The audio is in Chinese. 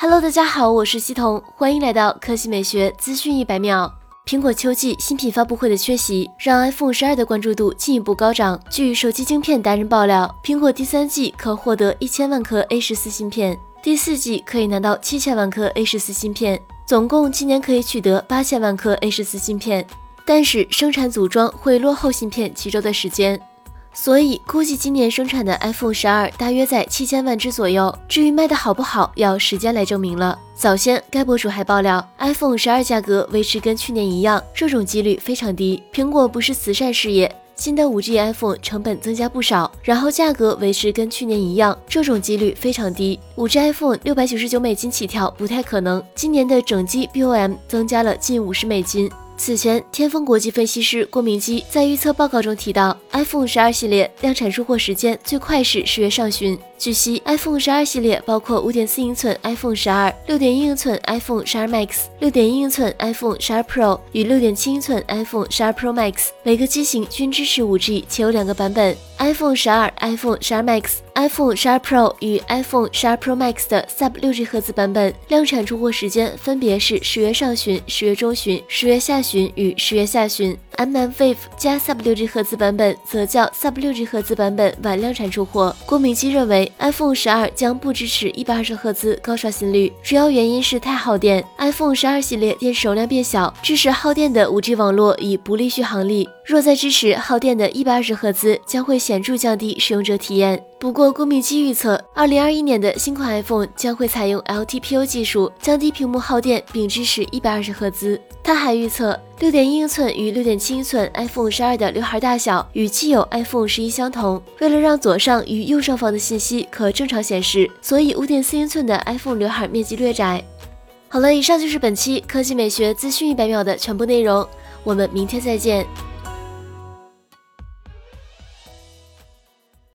Hello，大家好，我是西彤，欢迎来到科技美学资讯一百秒。苹果秋季新品发布会的缺席，让 iPhone 十二的关注度进一步高涨。据手机晶片达人爆料，苹果第三季可获得一千万颗 A 十四芯片，第四季可以拿到七千万颗 A 十四芯片，总共今年可以取得八千万颗 A 十四芯片。但是生产组装会落后芯片几周的时间。所以估计今年生产的 iPhone 十二大约在七千万只左右。至于卖的好不好，要时间来证明了。早先该博主还爆料，iPhone 十二价格维持跟去年一样，这种几率非常低。苹果不是慈善事业，新的五 G iPhone 成本增加不少，然后价格维持跟去年一样，这种几率非常低。五 G iPhone 六百九十九美金起跳不太可能。今年的整机 BOM 增加了近五十美金。此前，天风国际分析师郭明基在预测报告中提到，iPhone 十二系列量产出货时间最快是十月上旬。据悉，iPhone 十二系列包括五点四英寸 iPhone 十二、六点一英寸 iPhone 十二 Max、六点一英寸 iPhone 十二 Pro 与六点七英寸 iPhone 十二 Pro Max，每个机型均支持五 G，且有两个版本：iPhone 十二、iPhone 十二 Max、iPhone 十二 Pro 与 iPhone 十二 Pro Max 的 Sub 六 G 赫兹版本。量产出货时间分别是十月上旬、十月中旬、十月下。旬与十月下旬 M M Wave 加 Sub 6G 赫兹版本则较 Sub 6G 赫兹版本晚量产出货。郭明基认为，iPhone 十二将不支持一百二十赫兹高刷新率，主要原因是太耗电。iPhone 十二系列电池容量变小，支持耗电的 5G 网络已不利续航力。若再支持耗电的一百二十赫兹，将会显著降低使用者体验。不过，郭明基预测，二零二一年的新款 iPhone 将会采用 LTPO 技术，降低屏幕耗电，并支持一百二十赫兹。他还预测，六点一英寸与六点七英寸 iPhone 十二的刘海大小与既有 iPhone 十一相同。为了让左上与右上方的信息可正常显示，所以五点四英寸的 iPhone 刘海面积略窄。好了，以上就是本期科技美学资讯一百秒的全部内容，我们明天再见。